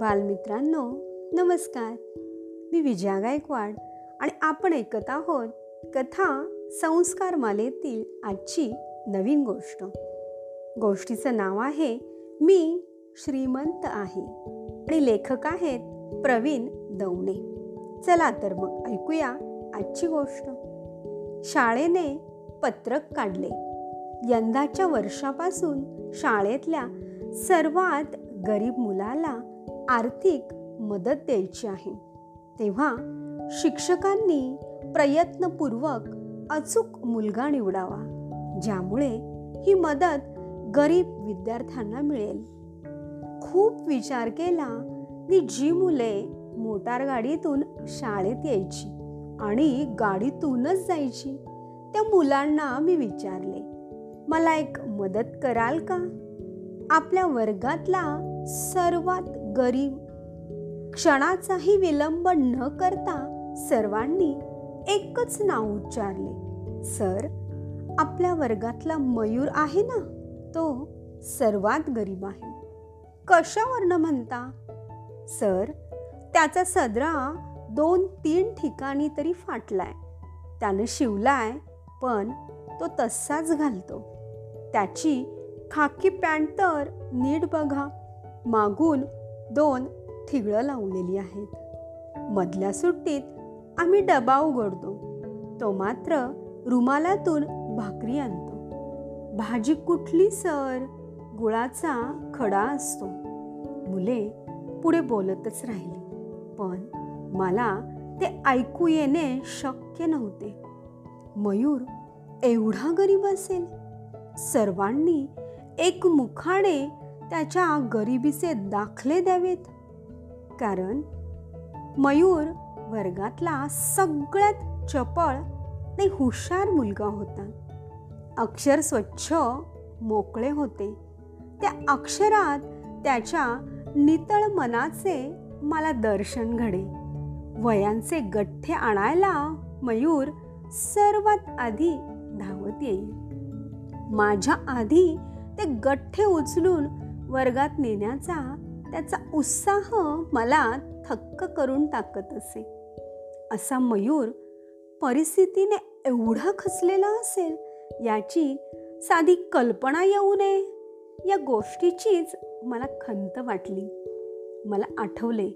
बालमित्रांनो नमस्कार. मी विजया गायकवाड आणि आपण ऐकत आहोत कथा संस्कार मालेतील आजची नवीन गोष्ट. गोष्टीचं नाव आहे मी श्रीमंत आहे आणि लेखक आहेत प्रवीण दवणे. चला तर मग ऐकूया आजची गोष्ट. शाळेने पत्रक काढले. यंदाच्या वर्षापासून शाळेतल्या सर्वात गरीब मुलाला आर्थिक मदत द्यायची आहे. तेव्हा शिक्षकांनी प्रयत्नपूर्वक अचूक मुलगा निवडावा ज्यामुळे ही मदत गरीब विद्यार्थ्यांना मिळेल. खूप विचार केला की जी मुले मोटार गाडीतून शाळेत यायची आणि गाडीतूनच जायची त्या मुलांना मी विचारले मला एक मदत कराल का? आपल्या वर्गातला सर्वात गरीब. क्षणाचाही विलंब न करता सर्वांनी एकच नाव उच्चारले. सर आपल्या वर्गातला मयूर आहे ना? तो सर्वात गरीब आहे. कशावरनं म्हणता? सर त्याचा सदरा दोन तीन ठिकाणी तरी फाटलाय. त्यानं शिवलाय पण तो तसाच घालतो. त्याची खाकी पॅन्ट तर नीट बघा. मागून दोन ठिगळं लावलेली आहेत. मधल्या सुट्टीत आम्ही डबा उघडतो. तो मात्र रुमालातून भाकरी आणतो. भाजी कुठली सर? गुळाचा खडा असतो. मुले पुढे बोलतच राहिली. पण मला ते ऐकू येणे शक्य नव्हते. मयूर एवढा गरीब असेल? सर्वांनी एक मुखाने त्याच्या गरिबीचे दाखले द्यावेत. कारण मयूर वर्गातला सगळ्यात चपळ आणि हुशार मुलगा होता. अक्षर स्वच्छ मोकळे होते. त्या अक्षरात त्याच्या नितळ मनाचे मला दर्शन घडे. वयांचे गठ्ठे आणायला मयूर सर्वात आधी धावत येईल. माझ्या आधी ते गठ्ठे उचलून वर्गात नेण्याचा त्याचा उत्साह मला थक्क करून टाकत असे. असा मयूर परिस्थितीने एवढा खचलेला असेल याची साधी कल्पना येऊ नये या गोष्टीचीच मला खंत वाटली. मला आठवले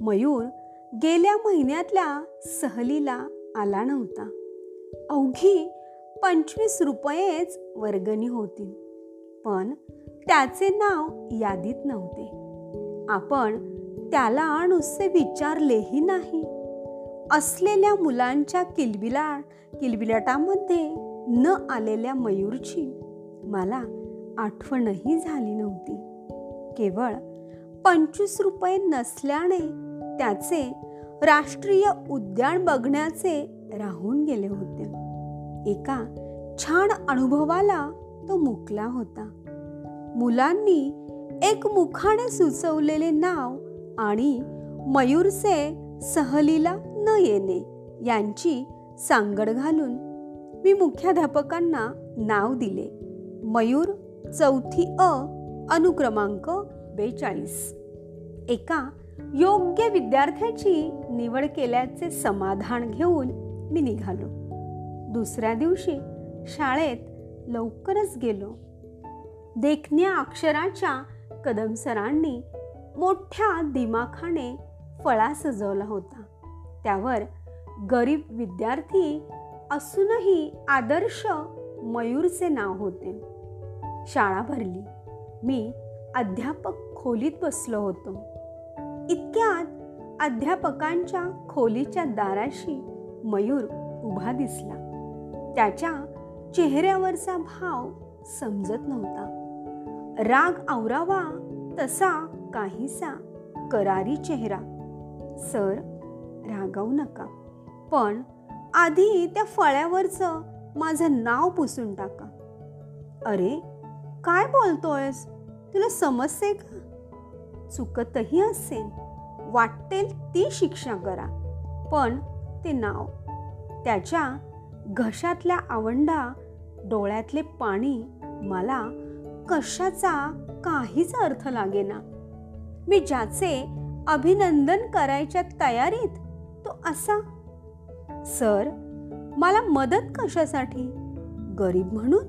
मयूर गेल्या महिन्यातल्या सहलीला आला नव्हता. अवघी पंचवीस रुपयेच वर्गणी होती. पण त्याचे नाव यादीत नव्हते. आपण त्याला नुसते विचारलेही नाही. असलेल्या मुलांच्या किलबिला किलबिलाटामध्ये न आलेल्या मयूरची मला आठवणही झाली नव्हती. केवळ पंचवीस रुपये नसल्याने त्याचे राष्ट्रीय उद्यान बघण्याचे राहून गेले होते. एका छान अनुभवाला तो मुकला होता. मुलांनी एक मुखाने सुचवलेले नाव आणि मयूरचे सहलीला न येणे यांची सांगड घालून मी मुख्याध्यापकांना नाव दिले. मयूर चौथी अ अनुक्रमांक बेचाळीस. एका योग्य विद्यार्थ्याची निवड केल्याचे समाधान घेऊन मी निघालो. दुसऱ्या दिवशी शाळेत लवकरच गेलो. देखण्या अक्षराच्या कदमसरांनी मोठ्या दिमाखाने फळा सजवला होता. त्यावर गरीब विद्यार्थी असूनही आदर्श मयूरचे नाव होते. शाळा भरली. मी अध्यापक खोलीत बसलो होतो. इतक्यात अध्यापकांच्या खोलीच्या दाराशी मयूर उभा दिसला. त्याच्या चेहऱ्यावरचा भाव समजत नव्हता. राग आवरावा तसा काहीसा करारी चेहरा. सर रागावू नका. पण आधी त्या फळ्यावरचं माझं नाव पुसून टाका. अरे काय बोलतोयस? तुला समजते का? चुकतही असेल वाटेल ती शिक्षा करा. पण ते नाव त्याच्या घशातल्या आवंडा डोळ्यातले पाणी मला कशाचा काहीच अर्थ लागेना. मी ज्याचे अभिनंदन करायच्या तयारीत तो असा सर मला मदत कशासाठी? गरीब म्हणून?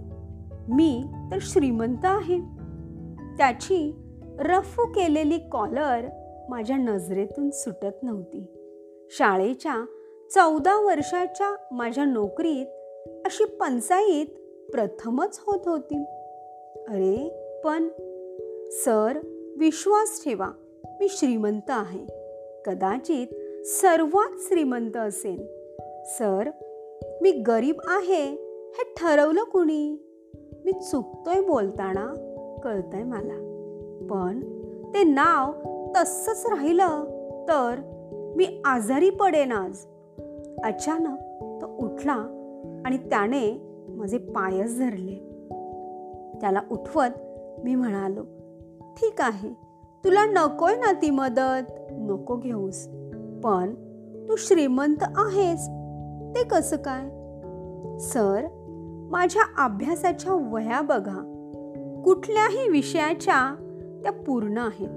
मी तर श्रीमंत आहे. त्याची रफू केलेली कॉलर माझ्या नजरेतून सुटत नव्हती. शाळेच्या चौदा वर्षाच्या माझ्या नोकरीत अशी पंचायत प्रथमच होत होती. अरे पण सर विश्वास ठेवा मी श्रीमंत आहे. कदाचित सर्वात श्रीमंत असेल सर मी गरीब आहे हे ठरवलं कुणी? मी चुकतोय बोलताना कळतंय मला. पण ते नाव तसंच राहिलं तर मी आजारी पडेन आज. अचानक तो उठला आणि त्याने माझे पायच धरले. त्याला उठवत मी म्हणालो ठीक आहे तुला नकोय ना ती मदत. नको घेऊस पण तू श्रीमंत आहेस ते कसं काय? सर माझ्या अभ्यासाच्या वया बघा. कुठल्याही विषयाच्या त्या पूर्ण आहेत.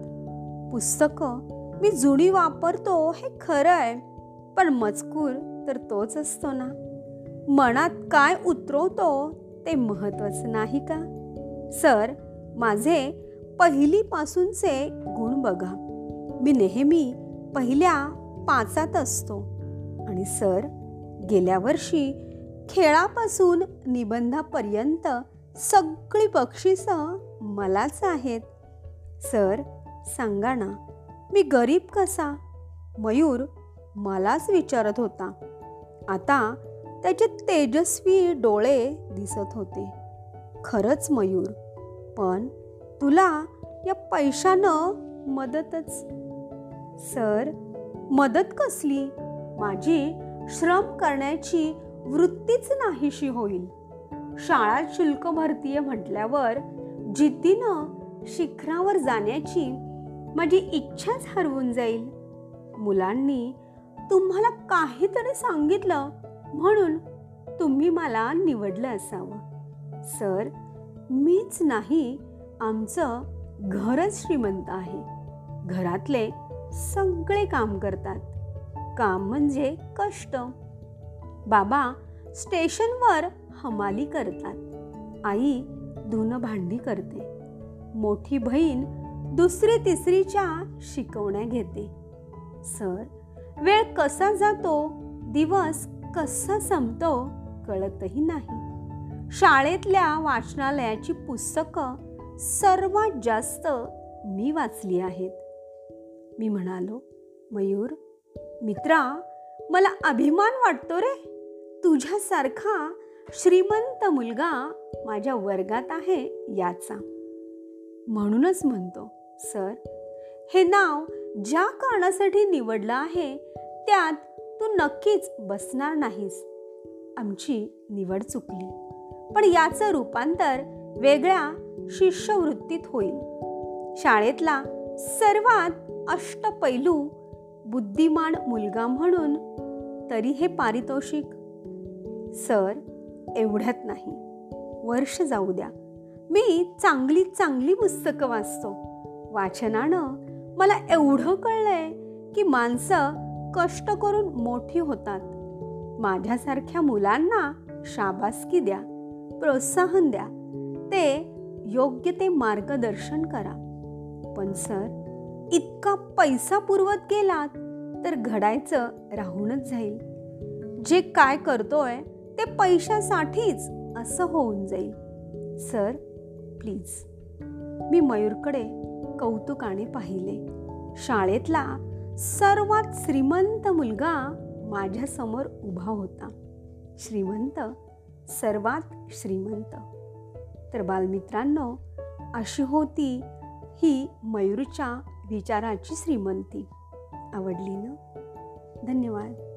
पुस्तकं मी जुनी वापरतो हे खरं आहे पण मजकूर तर तोच असतो ना. मनात काय उतरवतो ते महत्वाचं नाही का? सर माझे पहिलीपासूनचे गुण बघा. मी नेहमी पहिल्या पाचात असतो. आणि सर गेल्या वर्षी खेळापासून निबंधापर्यंत सगळी बक्षिसं मलाच आहेत. सर सांगा ना मी गरीब कसा? मयूर मलाच विचारत होता. आता त्याचे तेजस्वी डोळे दिसत होते. खरंच मयूर पण तुला या पैशानं मदतच. सर मदत कसली? माझी श्रम करण्याची वृत्तीच नाहीशी होईल. शाळा शुल्क भरतीये म्हटल्यावर जिद्दीनं शिखरावर जाण्याची माझी इच्छाच हरवून जाईल. मुलांनी तुम्हाला काहीतरी सांगितलं म्हणून तुम्ही मला निवडलं असावं. सर मीच नाही आमचं घरच श्रीमंत आहे. घरातले सगळे काम करतात. काम म्हणजे कष्ट. बाबा स्टेशनवर हमाली करतात. आई धुनं भांडी करते. मोठी बहीण दुसरी तिसरीच्या शिकवण्या घेते. सर वेळ कसा जातो? दिवस कसा संपतो? कळतही नाही. शाळेतल्या वाचनालयाची पुस्तकं सर्वात जास्त मी वाचली आहेत. मी म्हणालो मयूर मित्रा मला अभिमान वाटतो रे. तुझ्यासारखा श्रीमंत मुलगा माझ्या वर्गात आहे याचा. म्हणूनच म्हणतो सर हे नाव ज्या कारणासाठी निवडलं आहे त्यात तू नक्कीच बसणार नाहीस. आमची निवड चुकली. पण याचं रूपांतर वेगळ्या शिष्यवृत्तीत होईल. शाळेतला सर्वात अष्टपैलू बुद्धिमान मुलगा म्हणून तरी हे पारितोषिक. सर एवढ्यात नाही. वर्ष जाऊ द्या. मी चांगली चांगली पुस्तकं वाचतो. वाचनानं मला एवढं कळलंय की माणसं कष्ट करून मोठी होतात. माझ्यासारख्या मुलांना शाबासकी द्या. प्रोत्साहन द्या. ते योग्य ते मार्गदर्शन करा. पण सर इतका पैसा पुरवत गेलात तर घडायचं राहूनच जाईल. जे काय करतोय ते पैशासाठीच असं होऊन जाईल. Sir please. मी मयूरकडे कौतुकाने पाहिले. शाळेतला सर्वात श्रीमंत मुलगा माझ्यासमोर उभा होता. श्रीमंत सर्वात श्रीमंत. तर बालमित्रांनो अशी होती ही मयूरच्या विचाराची श्रीमंती. आवडली ना? धन्यवाद.